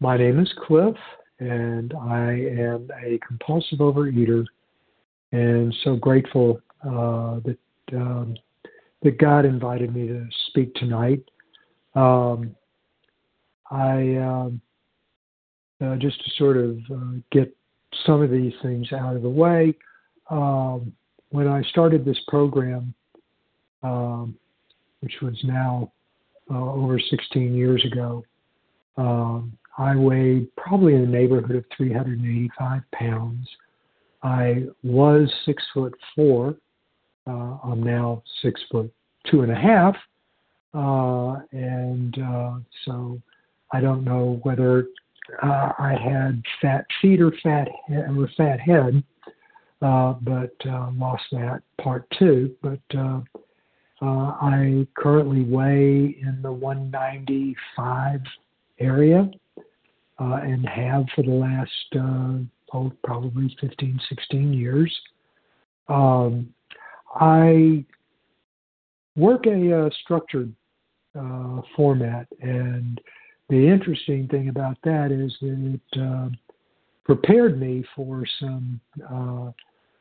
my name is Cliff, and I am a compulsive overeater, and so grateful uh, that um, that God invited me to speak tonight. Um, I um, uh, just to sort of uh, get some of these things out of the way. Um, when I started this program, um, which was now uh, over 16 years ago, um, I weighed probably in the neighborhood of 385 pounds. I was six foot four. Uh, I'm now six foot two and a half. Uh, and uh, so I don't know whether uh, I had fat feet or fat head, or fat head, uh, but uh, lost that part too. But uh, uh, I currently weigh in the 195 area uh, and have for the last uh, oh probably 15, 16 years. Um, I work a, uh, structured uh, format, and the interesting thing about that is that it uh, prepared me for some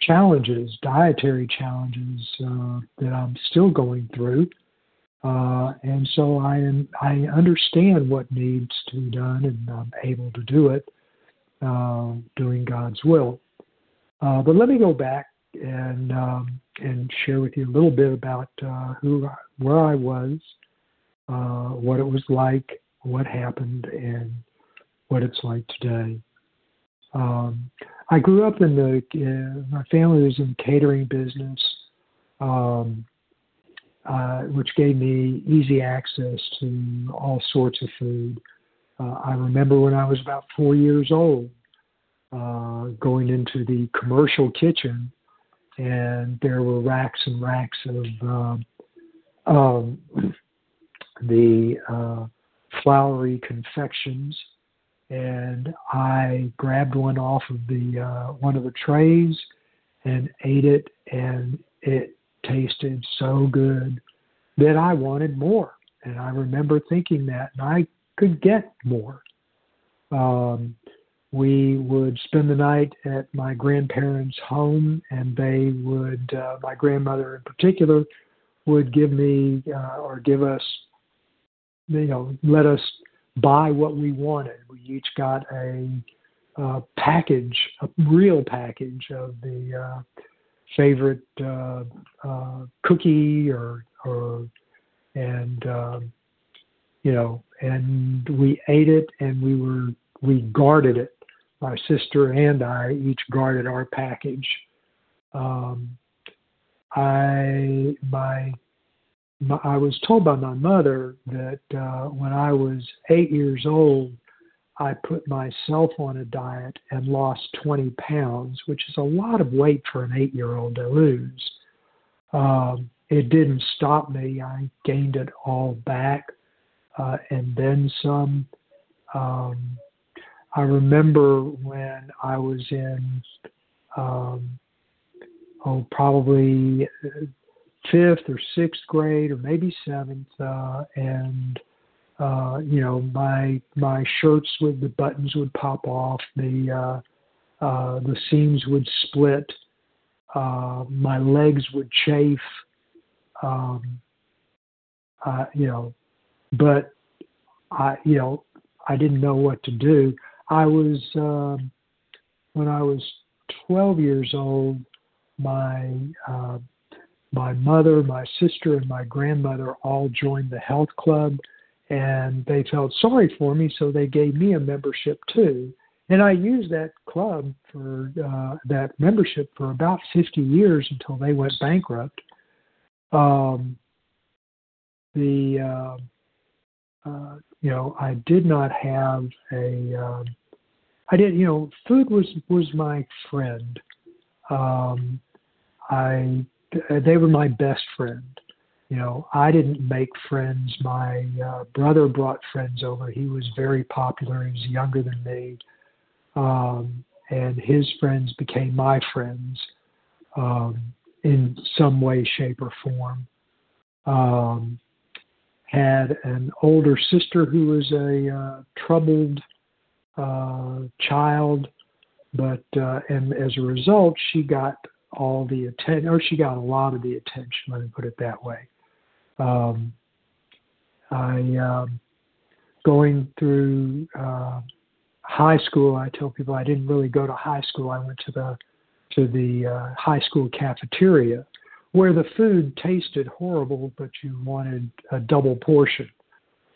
challenges, dietary challenges that I'm still going through. Uh, and so I am, I understand what needs to be done, and I'm able to do it, uh, doing God's will. Uh, but let me go back and um, and share with you a little bit about uh, who, where I was, uh, what it was like, what happened, and what it's like today. Um, I grew up in the my family was in the catering business, um, uh, which gave me easy access to all sorts of food. Uh, I remember when I was about four years old, uh, going into the commercial kitchen, and there were racks and racks of um, um, the uh, floury confections and I grabbed one off of the uh, one of the trays and ate it, and it tasted so good that I wanted more. And I remember thinking that, and I could get more. Um, we would spend the night at my grandparents' home, and they would, uh, my grandmother in particular, would give me uh, or give us, you know, let us buy what we wanted. We each got a, a package, a real package of the uh, favorite uh, uh, cookie or or and um, you know, and we ate it and we were we guarded it. My sister and I each guarded our package. Um, I my I was told by my mother that uh, when I was eight years old, I put myself on a diet and lost 20 pounds, which is a lot of weight for an eight year old to lose. Um, it didn't stop me. I gained it all back uh, and then some. Um, I remember when I was in, um, oh, probably fifth or sixth grade or maybe seventh, uh, and uh, you know my my shirts with the buttons would pop off, the uh, uh, the seams would split, uh, my legs would chafe, um, uh, you know, but I you know I didn't know what to do. I was uh, when I was 12 years old. My uh, my mother, my sister, and my grandmother all joined the health club, and they felt sorry for me, so they gave me a membership too. And I used that club for uh, that membership for about 50 years until they went bankrupt. Um, the uh, uh, you know I did not have a um, I did you know food was was my friend. Um, I they were my best friend. You know, I didn't make friends. My uh, brother brought friends over. He was very popular. He was younger than me, um, and his friends became my friends um, in some way, shape, or form. Um, had an older sister who was a uh, troubled uh, child, but uh, and as a result, she got all the attention, or she got a lot of the attention. Let me put it that way. Um, I um, going through uh, high school. I tell people I didn't really go to high school. I went to the to the uh, high school cafeteria, where the food tasted horrible, but you wanted a double portion,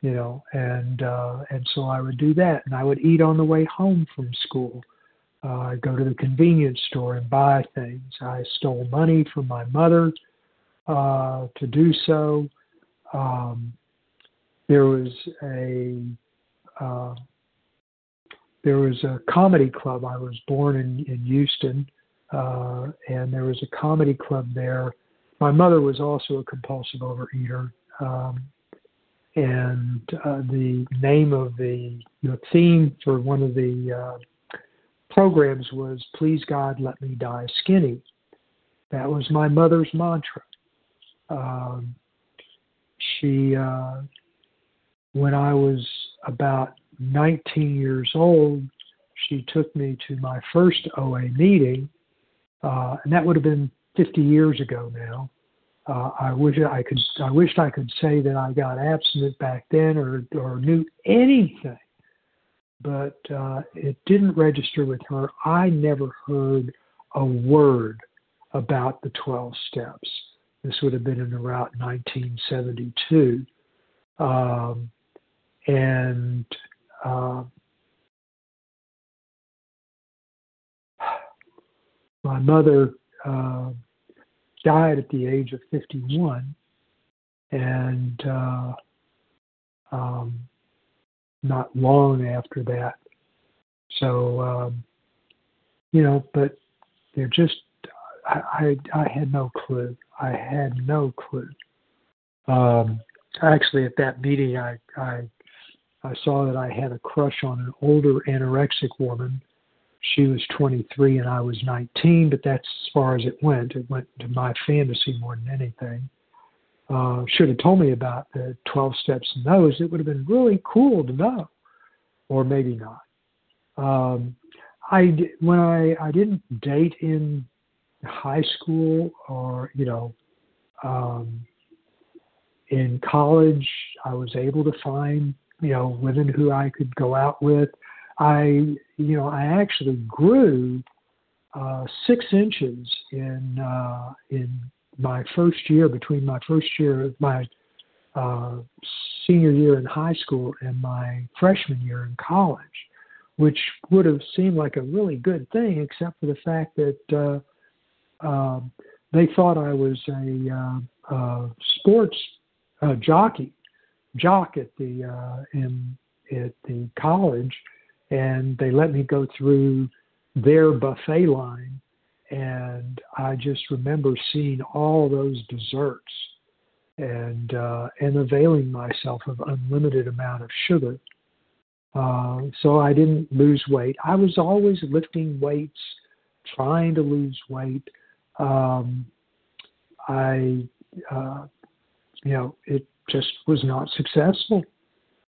you know, and uh, and so I would do that, and I would eat on the way home from school. Uh, I'd go to the convenience store and buy things. I stole money from my mother to do so. Um, there was a uh, there was a comedy club. I was born in, in Houston, uh, and there was a comedy club there. My mother was also a compulsive overeater, um, and uh, the name of the the theme for one of the uh, programs was "Please God, let me die skinny." That was my mother's mantra. Um, she, uh, when I was about 19 years old, she took me to my first OA meeting, uh, and that would have been 50 years ago now. Uh, I wish I could. I wished I could say that I got abstinent back then, or or knew anything, but uh, it didn't register with her. I never heard a word about the 12 steps. This would have been in around 1972, um, and uh, my mother uh, died at the age of 51, and uh, um, not long after that. So, um, you know, but they're just, I, I, had no clue. I had no clue. Um, actually, at that meeting, I, I I saw that I had a crush on an older anorexic woman. She was 23 and I was 19, but that's as far as it went. It went to my fantasy more than anything. Uh, should have told me about the 12 steps and those. It would have been really cool to know, or maybe not. Um, I when I I didn't date in high school or you know um, in college. I was able to find you know, women who I could go out with. I, you know, I actually grew uh, six inches in uh, in my first year between my first year, my uh, senior year in high school and my freshman year in college, which would have seemed like a really good thing, except for the fact that uh, uh, they thought I was a uh, uh, sports uh, jockey jock at the uh, in at the college, and they let me go through their buffet line, and I just remember seeing all those desserts and uh, and availing myself of unlimited amount of sugar. Uh, so I didn't lose weight. I was always lifting weights, trying to lose weight. Um, I, uh, you know, it just was not successful.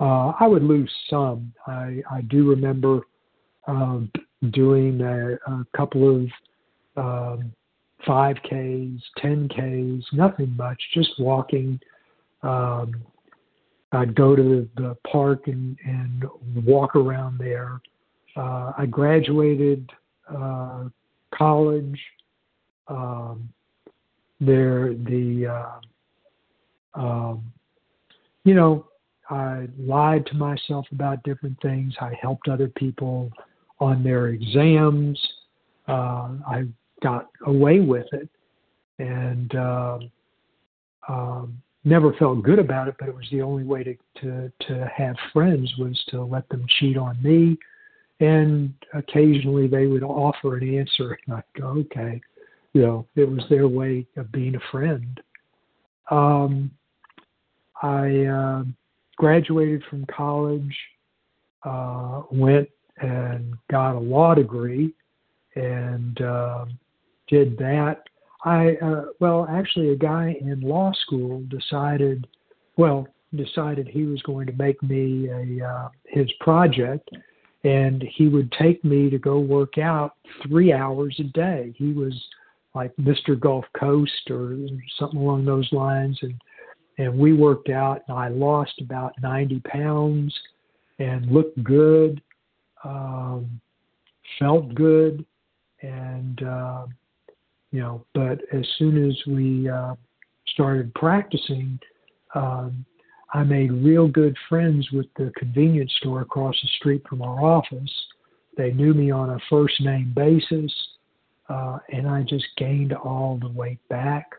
Uh, I would lose some. I, I do remember um, doing a, a, couple of um, 5Ks, 10Ks, nothing much, just walking. Um, I'd go to the, the park and, and walk around there. Uh, I graduated uh, college. Um, there, the uh, um, you know, I lied to myself about different things. I helped other people on their exams. Uh, I got away with it and uh, um, never felt good about it, but it was the only way to, to, to have friends was to let them cheat on me. And occasionally they would offer an answer, and I'd go, okay. You know, it was their way of being a friend. Um, I uh, graduated from college, uh, went and got a law degree, and uh, did that. I uh, well, actually, a guy in law school decided, well, decided he was going to make me a uh, his project, and he would take me to go work out three hours a day. He was like Mr. Gulf Coast or something along those lines, and and we worked out, and I lost about 90 pounds and looked good, um, felt good, and uh, you know. But as soon as we uh, started practicing, um, I made real good friends with the convenience store across the street from our office. They knew me on a first name basis, uh, and I just gained all the weight back.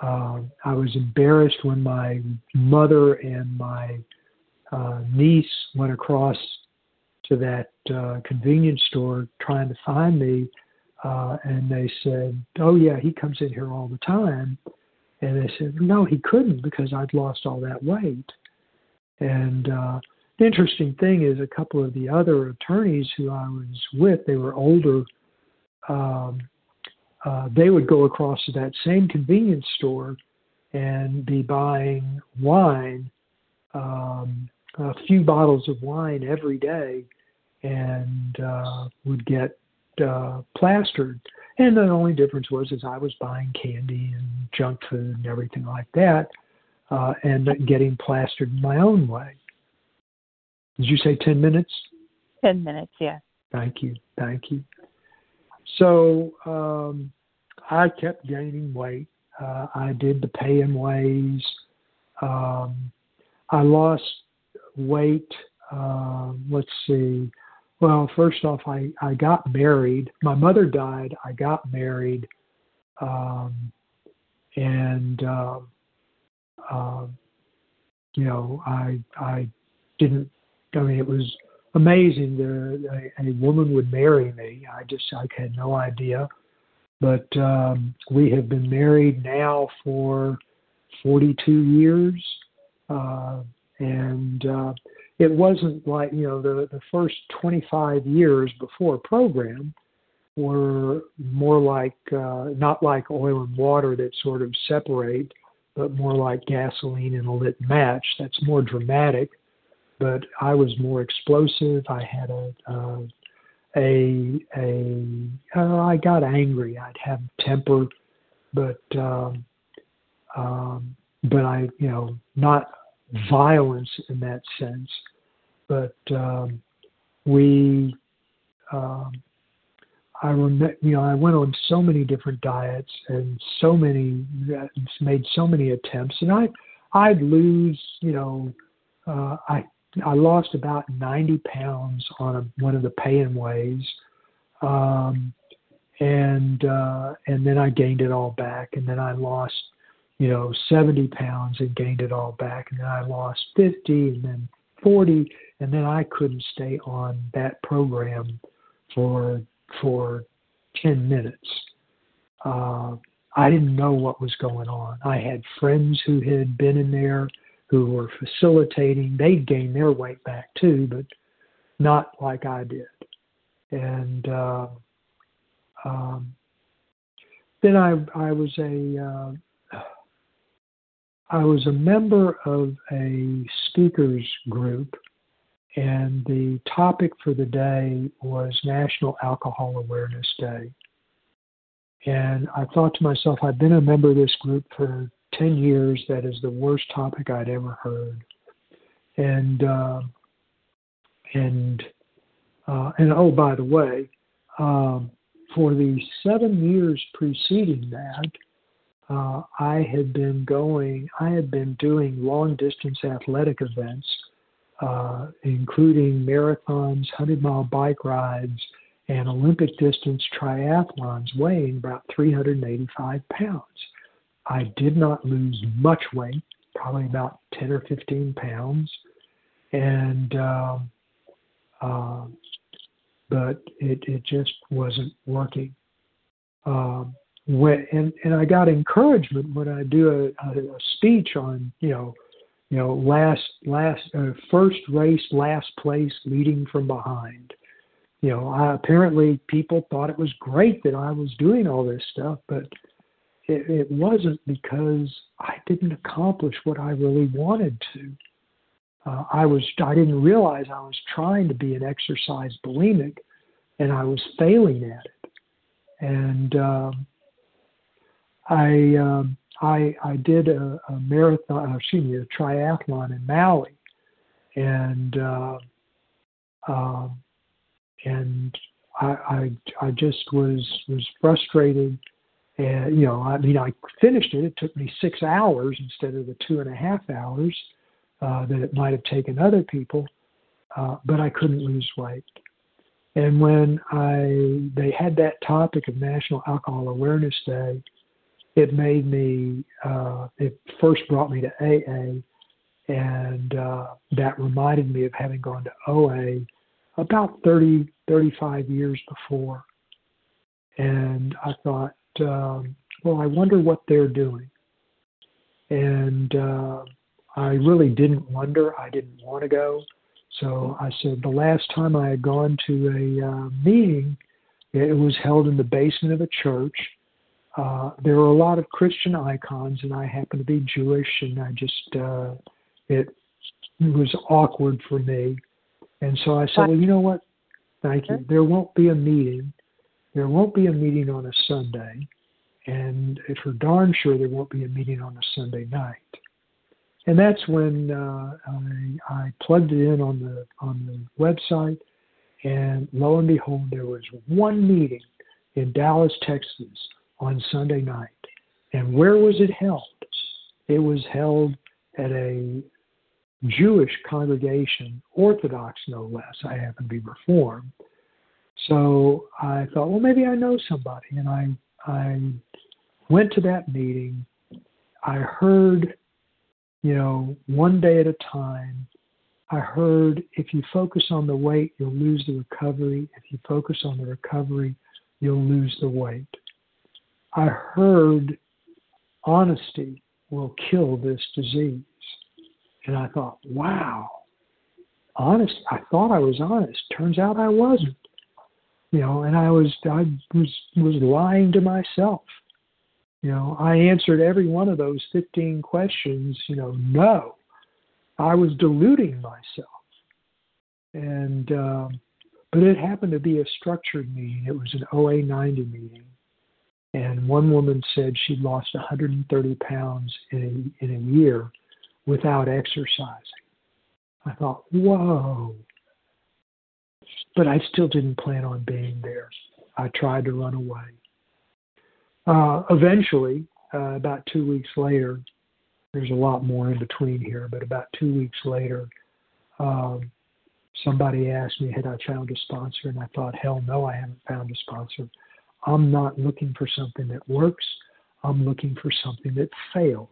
Uh, I was embarrassed when my mother and my uh, niece went across to that uh, convenience store trying to find me, uh, and they said, "Oh yeah, he comes in here all the time." And they said, no, he couldn't because I'd lost all that weight. And uh, the interesting thing is, a couple of the other attorneys who I was with, they were older. Um, uh, they would go across to that same convenience store and be buying wine, um, a few bottles of wine every day, and uh, would get uh, plastered. And the only difference was is I was buying candy and junk food and everything like that, uh, and getting plastered in my own way. Did you say ten minutes? Ten minutes, yeah. Thank you, thank you. So um, I kept gaining weight. Uh, I did the pay and ways. Um, I lost weight. Uh, let's see. Well, first off, I, I got married. My mother died. I got married. Um, and, uh, uh, you know, I, I didn't, I mean, it was amazing that a, a woman would marry me. I just, I had no idea. But um, we have been married now for 42 years. Uh, and, uh, it wasn't like you know the the first 25 years before program were more like uh, not like oil and water that sort of separate, but more like gasoline and a lit match. That's more dramatic. But I was more explosive. I had a uh, a a uh, I got angry. I'd have temper, but um, um, but I you know not violence in that sense, but um, we, um, I remember, you know, I went on so many different diets and so many, made so many attempts, and I, I'd lose, you know, uh, I, I lost about 90 pounds on a, one of the pay ways. Um, and uh, and then I gained it all back, and then I lost you know, 70 pounds and gained it all back. And then I lost 50 and then 40. And then I couldn't stay on that program for, for 10 minutes. Uh, I didn't know what was going on. I had friends who had been in there who were facilitating. They'd gained their weight back too, but not like I did. And uh, um, then I I was a uh, I was a member of a speakers group, and the topic for the day was National Alcohol Awareness Day. And I thought to myself, I've been a member of this group for 10 years. That is the worst topic I'd ever heard. And, uh, and, uh, and oh, by the way, um, for the seven years preceding that, uh, I had been going, I had been doing long distance athletic events, uh, including marathons, 100 mile bike rides, and Olympic distance triathlons weighing about 385 pounds. I did not lose much weight, probably about 10 or 15 pounds. And, um, uh, but it, it just wasn't working. Um, when and and I got encouragement when I do a, a, a speech on you know you know last last uh, first race last place leading from behind. You know, I, apparently people thought it was great that I was doing all this stuff, but it, it wasn't because I didn't accomplish what I really wanted to. uh, I was I didn't realize I was trying to be an exercise bulimic, and I was failing at it. And um, I um, I I did a, a marathon, uh, excuse me, a triathlon in Maui, and uh, um, and I, I I just was was frustrated, and you know I mean I finished it. It took me six hours instead of the two and a half hours uh, that it might have taken other people, uh, but I couldn't lose weight. And when I they had that topic of National Alcohol Awareness Day, it made me. Uh, it first brought me to AA, and uh, that reminded me of having gone to OA about 30, 35 years before. And I thought, um, well, I wonder what they're doing. And uh, I really didn't wonder. I didn't want to go. So I said the last time I had gone to a uh, meeting, it was held in the basement of a church. Uh, there were a lot of Christian icons, and I happen to be Jewish, and I just uh, it was awkward for me. And so I said, well, you know what? Thank you. There won't be a meeting. There won't be a meeting on a Sunday, and for darn sure there won't be a meeting on a Sunday night and that's when uh, I, I plugged it in on the on the website, and lo and behold, there was one meeting in Dallas, Texas, on Sunday night. And where was it held? It was held at a Jewish congregation, Orthodox no less. I happen to be Reformed. So I thought, well, maybe I know somebody. And I, I went to that meeting. I heard you know, one day at a time. I heard if you focus on the weight, you'll lose the recovery. If you focus on the recovery, you'll lose the weight. I heard honesty will kill this disease. And I thought, wow, honest. I thought I was honest. Turns out I wasn't. You know, and I was I was was lying to myself. You know, I answered every one of those 15 questions, you know, no. I was deluding myself. And, um, but it happened to be a structured meeting. It was an OA 90 meeting. And one woman said she'd lost 130 pounds in a, in a year without exercising. I thought, whoa. But I still didn't plan on being there. I tried to run away. Uh, eventually, uh, about two weeks later, there's a lot more in between here, but about two weeks later, um, somebody asked me, had I found a sponsor? And I thought, hell no, I haven't found a sponsor. I'm not looking for something that works. I'm looking for something that fails.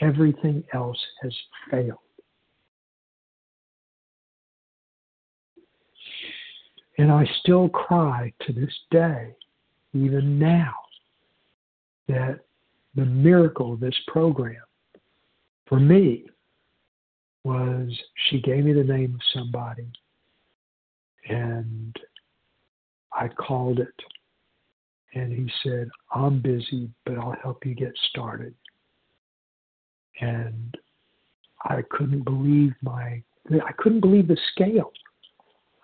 Everything else has failed. And I still cry to this day, even now, that the miracle of this program for me was she gave me the name of somebody and I called it and he said, I'm busy, but I'll help you get started. And I couldn't believe my, I couldn't believe the scale.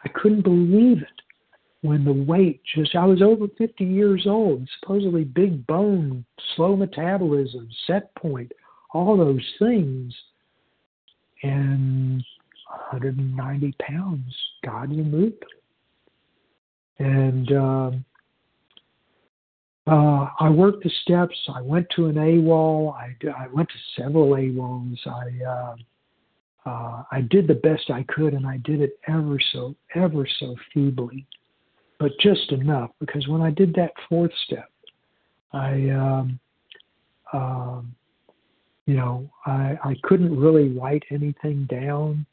I couldn't believe it when the weight just I was over 50 years old, supposedly big bone, slow metabolism, set point, all those things, and 190 pounds, God removed And um, uh, I worked the steps. I went to an AWOL. I, I went to several AWOLs. I uh, uh, I did the best I could, and I did it ever so ever so feebly but just enough because when I did that fourth step, I, um, um, you know, I, I couldn't really write anything down.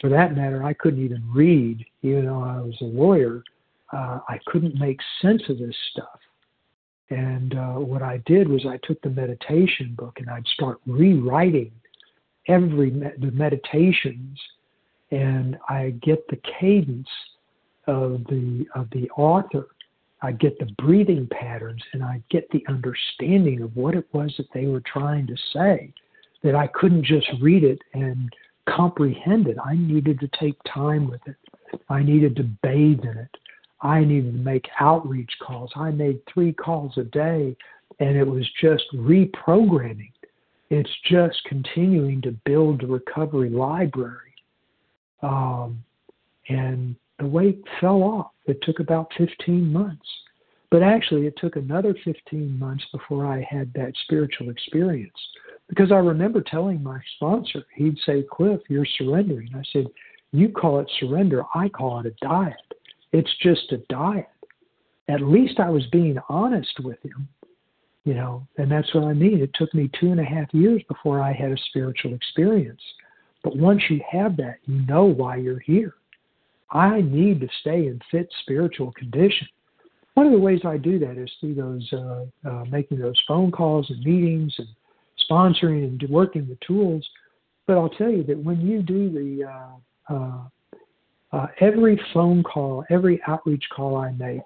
For that matter, I couldn't even read, even though I was a lawyer. Uh, I couldn't make sense of this stuff. And uh, what I did was I took the meditation book and I'd start rewriting every me- the meditations, and I get the cadence of the of the author. I get the breathing patterns and I get the understanding of what it was that they were trying to say. That I couldn't just read it and comprehend it. I needed to take time with it. I needed to bathe in it. I needed to make outreach calls. I made three calls a day, and it was just reprogramming. It's just continuing to build the recovery library. Um, and the weight fell off. It took about 15 months. But actually, it took another 15 months before I had that spiritual experience. Because I remember telling my sponsor, he'd say, Cliff, you're surrendering. I said, You call it surrender. I call it a diet. It's just a diet. At least I was being honest with him, you know, and that's what I mean. It took me two and a half years before I had a spiritual experience. But once you have that, you know why you're here. I need to stay in fit spiritual condition. One of the ways I do that is through those uh, uh, making those phone calls and meetings and sponsoring and working the tools. But I'll tell you that when you do the uh, uh, uh, every phone call, every outreach call I make,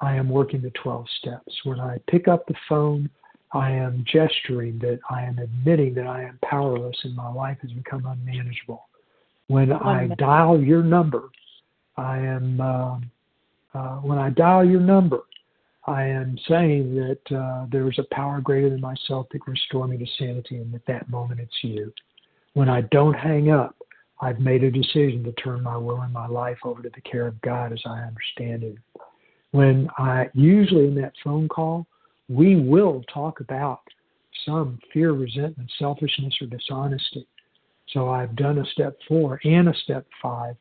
I am working the 12 steps. When I pick up the phone, I am gesturing that I am admitting that I am powerless and my life has become unmanageable. When I dial your number, I am, uh, uh, when I dial your number, I am saying that uh, there is a power greater than myself that can restore me to sanity, and at that moment it's you. When I don't hang up, I've made a decision to turn my will and my life over to the care of God as I understand it. When I usually in that phone call, we will talk about some fear, resentment, selfishness, or dishonesty. So I've done a step four and a step five.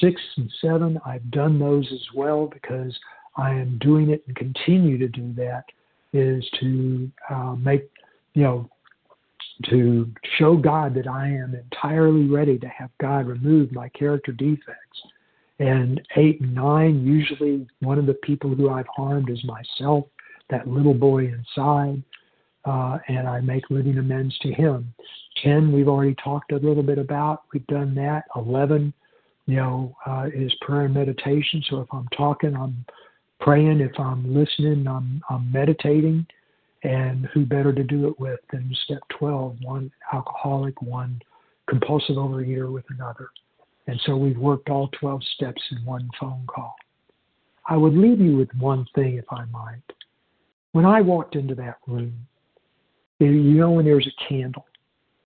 Six and seven, I've done those as well because I am doing it and continue to do that is to uh, make, you know, to show God that I am entirely ready to have God remove my character defects. And eight and nine, usually one of the people who I've harmed is myself, that little boy inside, uh, and I make living amends to him. Ten, we've already talked a little bit about. We've done that. Eleven, you know, uh, is prayer and meditation. So if I'm talking, I'm praying. If I'm listening, I'm, I'm meditating. And who better to do it with than step 12, one alcoholic, one compulsive overeater with another. And so we've worked all 12 steps in one phone call. I would leave you with one thing, if I might. When I walked into that room, you know when there's a candle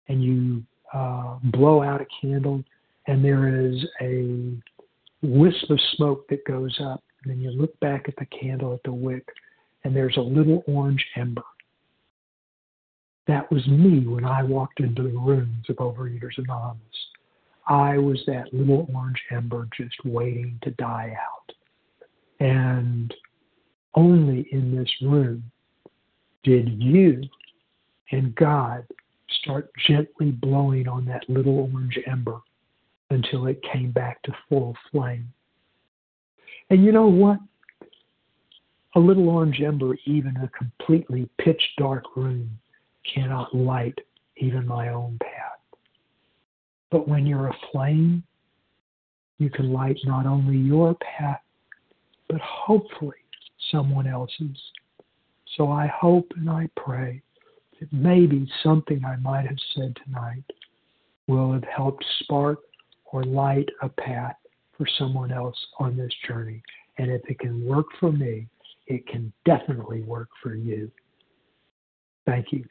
and you uh, blow out a candle and there is a wisp of smoke that goes up, and then you look back at the candle at the wick and there's a little orange ember. That was me when I walked into the rooms of Overeaters Anonymous. I was that little orange ember just waiting to die out. And only in this room did you and God start gently blowing on that little orange ember until it came back to full flame. And you know what? A little orange ember, even a completely pitch dark room, cannot light even my own path. But when you're a flame, you can light not only your path, but hopefully someone else's. So I hope and I pray that maybe something I might have said tonight will have helped spark or light a path for someone else on this journey. And if it can work for me, it can definitely work for you. Thank you.